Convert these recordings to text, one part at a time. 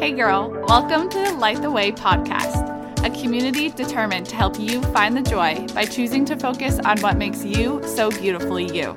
Hey, girl, welcome to the Light the Way podcast, a community determined to help you find the joy by choosing to focus on what makes you so beautifully you.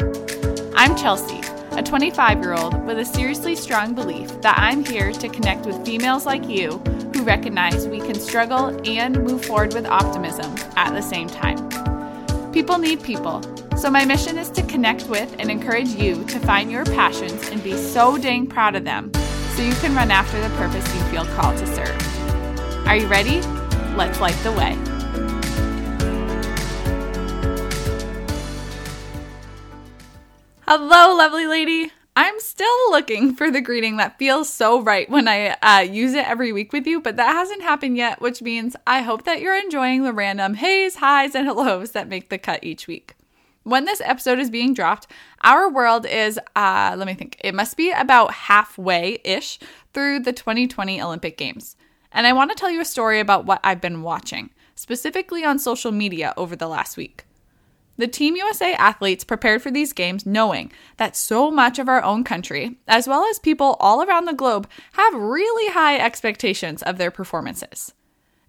I'm Chelsea, a 25 year old with a seriously strong belief that I'm here to connect with females like you who recognize we can struggle and move forward with optimism at the same time. People need people, so my mission is to connect with and encourage you to find your passions and be so dang proud of them so you can run after the purpose you feel called to serve. Are you ready? Let's light the way. Hello, lovely lady. I'm still looking for the greeting that feels so right when I uh, use it every week with you, but that hasn't happened yet, which means I hope that you're enjoying the random heys, highs, and hellos that make the cut each week. When this episode is being dropped, our world is, uh, let me think, it must be about halfway ish through the 2020 Olympic Games. And I want to tell you a story about what I've been watching, specifically on social media over the last week. The Team USA athletes prepared for these games knowing that so much of our own country, as well as people all around the globe, have really high expectations of their performances.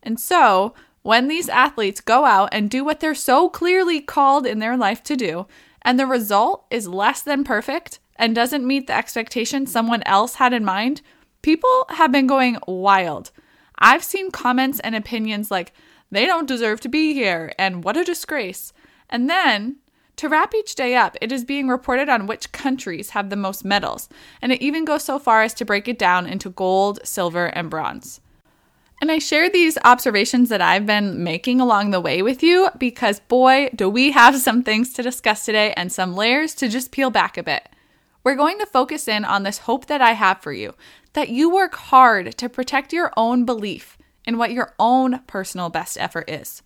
And so, when these athletes go out and do what they're so clearly called in their life to do, and the result is less than perfect and doesn't meet the expectation someone else had in mind, people have been going wild. I've seen comments and opinions like, they don't deserve to be here, and what a disgrace. And then, to wrap each day up, it is being reported on which countries have the most medals, and it even goes so far as to break it down into gold, silver, and bronze. And I share these observations that I've been making along the way with you because, boy, do we have some things to discuss today and some layers to just peel back a bit. We're going to focus in on this hope that I have for you that you work hard to protect your own belief in what your own personal best effort is.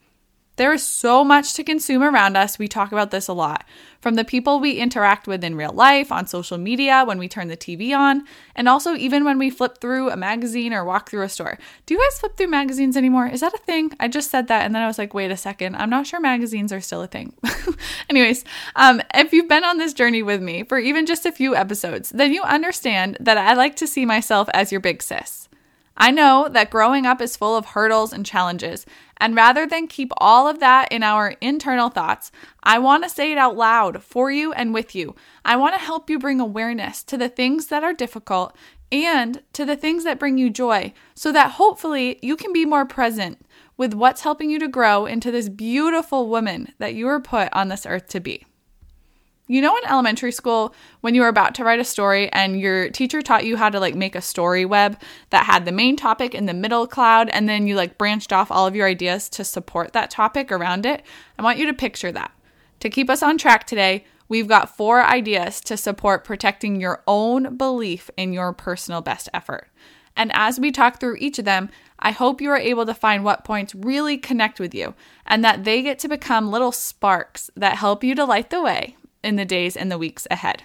There is so much to consume around us. We talk about this a lot. From the people we interact with in real life, on social media, when we turn the TV on, and also even when we flip through a magazine or walk through a store. Do you guys flip through magazines anymore? Is that a thing? I just said that and then I was like, wait a second. I'm not sure magazines are still a thing. Anyways, um, if you've been on this journey with me for even just a few episodes, then you understand that I like to see myself as your big sis. I know that growing up is full of hurdles and challenges, and rather than keep all of that in our internal thoughts, I want to say it out loud for you and with you. I want to help you bring awareness to the things that are difficult and to the things that bring you joy so that hopefully you can be more present with what's helping you to grow into this beautiful woman that you were put on this earth to be. You know, in elementary school, when you were about to write a story and your teacher taught you how to like make a story web that had the main topic in the middle cloud, and then you like branched off all of your ideas to support that topic around it, I want you to picture that. To keep us on track today, we've got four ideas to support protecting your own belief in your personal best effort. And as we talk through each of them, I hope you are able to find what points really connect with you and that they get to become little sparks that help you to light the way in the days and the weeks ahead.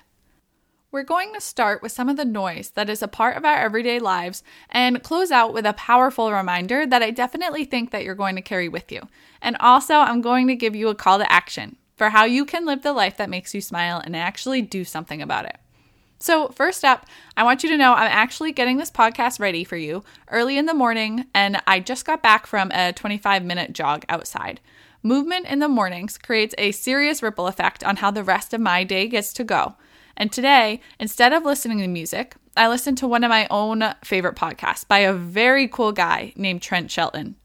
We're going to start with some of the noise that is a part of our everyday lives and close out with a powerful reminder that I definitely think that you're going to carry with you. And also, I'm going to give you a call to action for how you can live the life that makes you smile and actually do something about it. So, first up, I want you to know I'm actually getting this podcast ready for you early in the morning, and I just got back from a 25 minute jog outside. Movement in the mornings creates a serious ripple effect on how the rest of my day gets to go. And today, instead of listening to music, I listened to one of my own favorite podcasts by a very cool guy named Trent Shelton.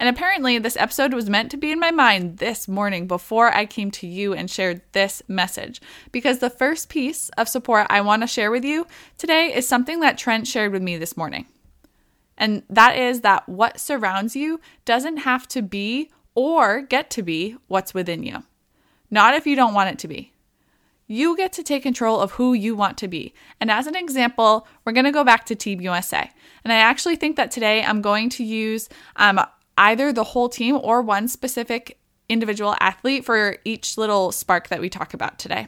And apparently, this episode was meant to be in my mind this morning before I came to you and shared this message. Because the first piece of support I want to share with you today is something that Trent shared with me this morning. And that is that what surrounds you doesn't have to be or get to be what's within you. Not if you don't want it to be. You get to take control of who you want to be. And as an example, we're going to go back to Team USA. And I actually think that today I'm going to use um, either the whole team or one specific individual athlete for each little spark that we talk about today.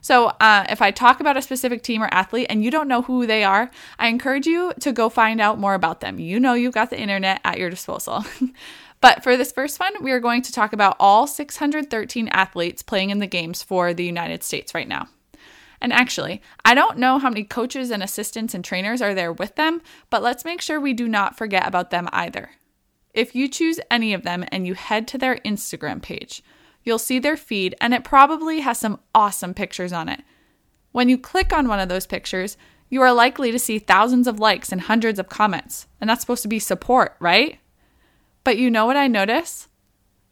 So, uh, if I talk about a specific team or athlete and you don't know who they are, I encourage you to go find out more about them. You know, you've got the internet at your disposal. But for this first one, we are going to talk about all 613 athletes playing in the games for the United States right now. And actually, I don't know how many coaches and assistants and trainers are there with them, but let's make sure we do not forget about them either. If you choose any of them and you head to their Instagram page, you'll see their feed and it probably has some awesome pictures on it. When you click on one of those pictures, you are likely to see thousands of likes and hundreds of comments, and that's supposed to be support, right? But you know what I notice?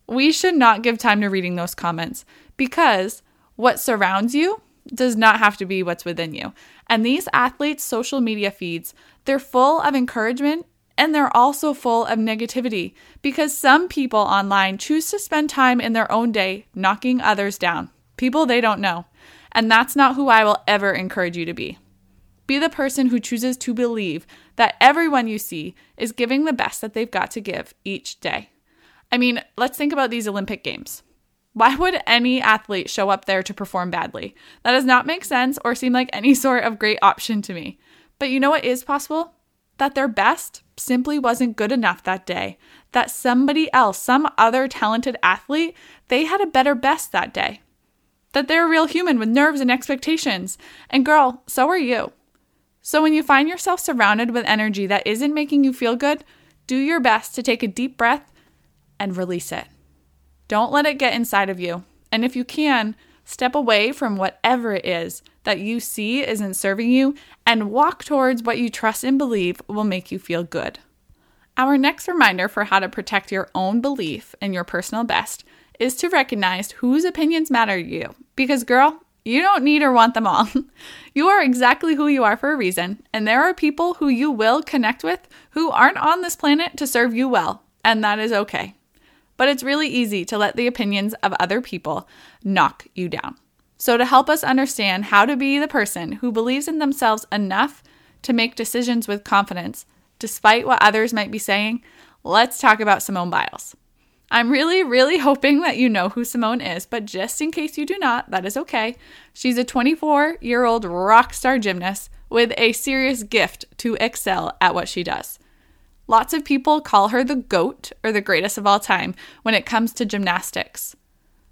We should not give time to reading those comments because what surrounds you does not have to be what's within you. And these athletes' social media feeds, they're full of encouragement and they're also full of negativity because some people online choose to spend time in their own day knocking others down, people they don't know. And that's not who I will ever encourage you to be. Be the person who chooses to believe that everyone you see is giving the best that they've got to give each day. I mean, let's think about these Olympic Games. Why would any athlete show up there to perform badly? That does not make sense or seem like any sort of great option to me. But you know what is possible? That their best simply wasn't good enough that day. That somebody else, some other talented athlete, they had a better best that day. That they're a real human with nerves and expectations. And girl, so are you. So when you find yourself surrounded with energy that isn't making you feel good, do your best to take a deep breath and release it. Don't let it get inside of you. And if you can, step away from whatever it is that you see isn't serving you and walk towards what you trust and believe will make you feel good. Our next reminder for how to protect your own belief in your personal best is to recognize whose opinions matter to you. Because, girl, you don't need or want them all. you are exactly who you are for a reason, and there are people who you will connect with who aren't on this planet to serve you well, and that is okay. But it's really easy to let the opinions of other people knock you down. So, to help us understand how to be the person who believes in themselves enough to make decisions with confidence, despite what others might be saying, let's talk about Simone Biles. I'm really, really hoping that you know who Simone is, but just in case you do not, that is okay. She's a 24 year old rock star gymnast with a serious gift to excel at what she does. Lots of people call her the GOAT, or the greatest of all time, when it comes to gymnastics.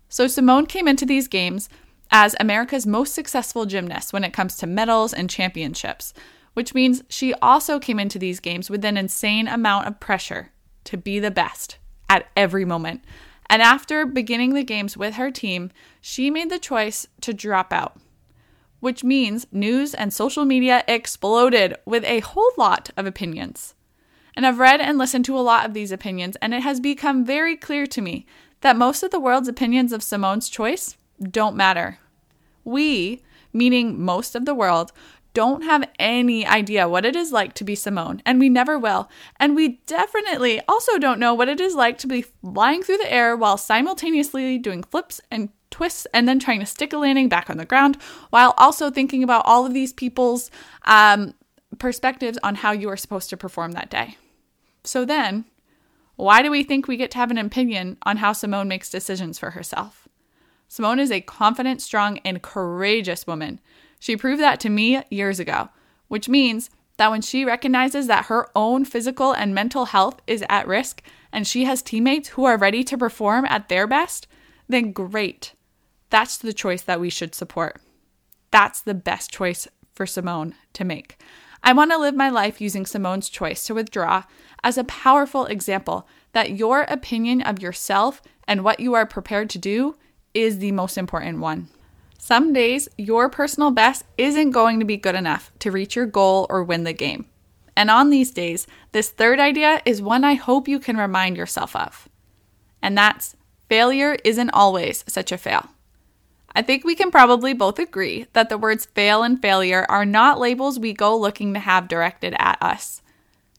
So Simone came into these games as America's most successful gymnast when it comes to medals and championships, which means she also came into these games with an insane amount of pressure to be the best at every moment. And after beginning the games with her team, she made the choice to drop out, which means news and social media exploded with a whole lot of opinions. And I've read and listened to a lot of these opinions, and it has become very clear to me that most of the world's opinions of Simone's choice don't matter. We, meaning most of the world, don't have any idea what it is like to be Simone, and we never will. And we definitely also don't know what it is like to be flying through the air while simultaneously doing flips and twists and then trying to stick a landing back on the ground while also thinking about all of these people's um, perspectives on how you are supposed to perform that day. So then, why do we think we get to have an opinion on how Simone makes decisions for herself? Simone is a confident, strong, and courageous woman. She proved that to me years ago, which means that when she recognizes that her own physical and mental health is at risk and she has teammates who are ready to perform at their best, then great. That's the choice that we should support. That's the best choice for Simone to make. I want to live my life using Simone's choice to withdraw as a powerful example that your opinion of yourself and what you are prepared to do is the most important one. Some days, your personal best isn't going to be good enough to reach your goal or win the game. And on these days, this third idea is one I hope you can remind yourself of. And that's failure isn't always such a fail. I think we can probably both agree that the words fail and failure are not labels we go looking to have directed at us.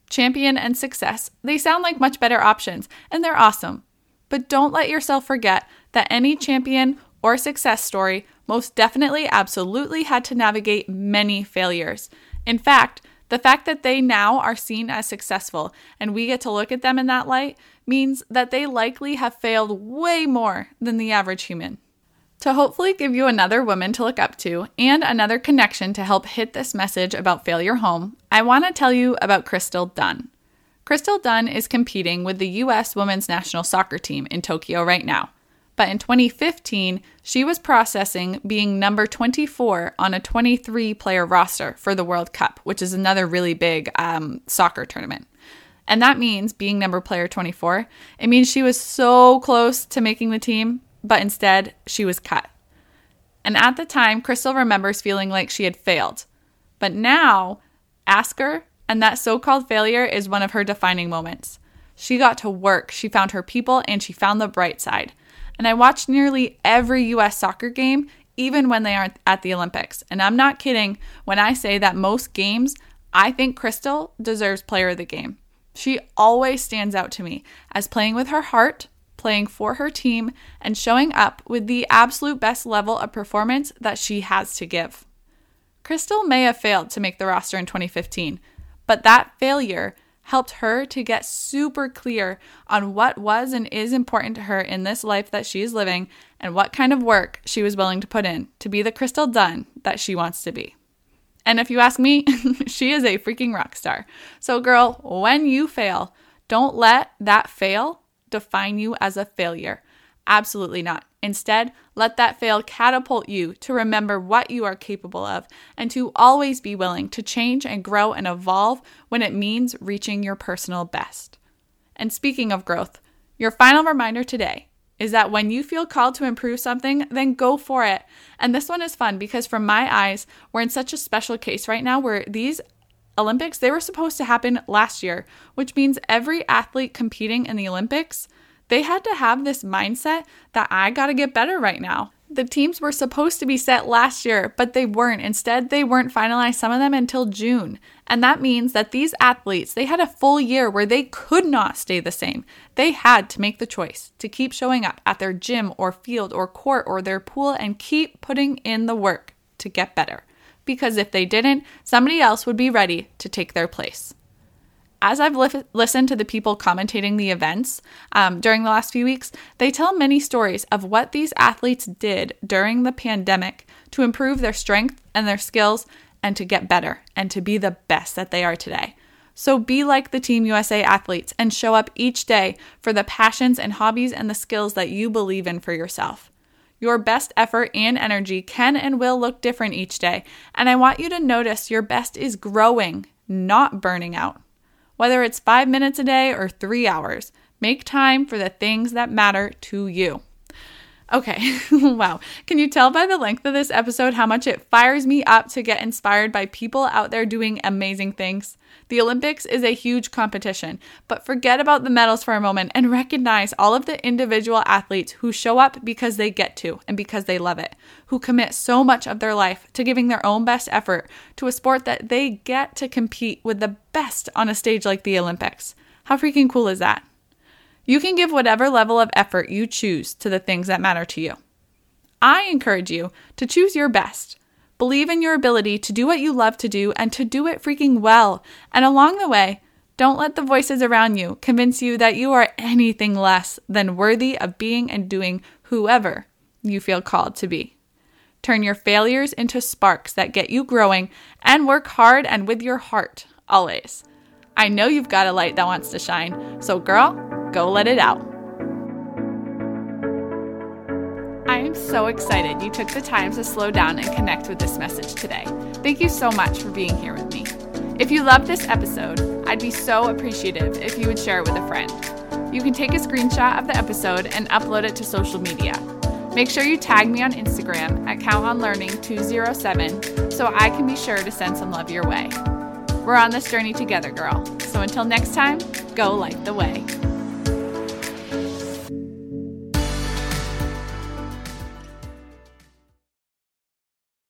Champion and success, they sound like much better options, and they're awesome. But don't let yourself forget that any champion or success story most definitely, absolutely had to navigate many failures. In fact, the fact that they now are seen as successful and we get to look at them in that light means that they likely have failed way more than the average human. To hopefully give you another woman to look up to and another connection to help hit this message about failure home, I want to tell you about Crystal Dunn. Crystal Dunn is competing with the U.S. women's national soccer team in Tokyo right now. But in 2015, she was processing being number 24 on a 23 player roster for the World Cup, which is another really big um, soccer tournament. And that means being number player 24, it means she was so close to making the team, but instead she was cut. And at the time, Crystal remembers feeling like she had failed. But now, ask her, and that so called failure is one of her defining moments. She got to work, she found her people, and she found the bright side. And I watch nearly every US soccer game, even when they aren't at the Olympics. And I'm not kidding when I say that most games, I think Crystal deserves player of the game. She always stands out to me as playing with her heart, playing for her team, and showing up with the absolute best level of performance that she has to give. Crystal may have failed to make the roster in 2015, but that failure helped her to get super clear on what was and is important to her in this life that she is living and what kind of work she was willing to put in to be the Crystal Dunn that she wants to be. And if you ask me, she is a freaking rock star. So, girl, when you fail, don't let that fail define you as a failure. Absolutely not. Instead, let that fail catapult you to remember what you are capable of and to always be willing to change and grow and evolve when it means reaching your personal best. And speaking of growth, your final reminder today is that when you feel called to improve something, then go for it. And this one is fun because, from my eyes, we're in such a special case right now where these Olympics, they were supposed to happen last year, which means every athlete competing in the Olympics, they had to have this mindset that I got to get better right now. The teams were supposed to be set last year, but they weren't. Instead, they weren't finalized, some of them until June. And that means that these athletes, they had a full year where they could not stay the same. They had to make the choice to keep showing up at their gym or field or court or their pool and keep putting in the work to get better. Because if they didn't, somebody else would be ready to take their place as I've li- listened to the people commentating the events um, during the last few weeks, they tell many stories of what these athletes did during the pandemic to improve their strength and their skills and to get better and to be the best that they are today. So be like the Team USA athletes and show up each day for the passions and hobbies and the skills that you believe in for yourself. Your best effort and energy can and will look different each day, and I want you to notice your best is growing, not burning out. Whether it's five minutes a day or three hours, make time for the things that matter to you. Okay, wow. Can you tell by the length of this episode how much it fires me up to get inspired by people out there doing amazing things? The Olympics is a huge competition, but forget about the medals for a moment and recognize all of the individual athletes who show up because they get to and because they love it, who commit so much of their life to giving their own best effort to a sport that they get to compete with the best on a stage like the Olympics. How freaking cool is that? You can give whatever level of effort you choose to the things that matter to you. I encourage you to choose your best. Believe in your ability to do what you love to do and to do it freaking well. And along the way, don't let the voices around you convince you that you are anything less than worthy of being and doing whoever you feel called to be. Turn your failures into sparks that get you growing and work hard and with your heart, always. I know you've got a light that wants to shine, so girl, go let it out. I am so excited you took the time to slow down and connect with this message today. Thank you so much for being here with me. If you loved this episode, I'd be so appreciative if you would share it with a friend. You can take a screenshot of the episode and upload it to social media. Make sure you tag me on Instagram at CountOnLearning207 so I can be sure to send some love your way. We're on this journey together, girl. So until next time, go light the way.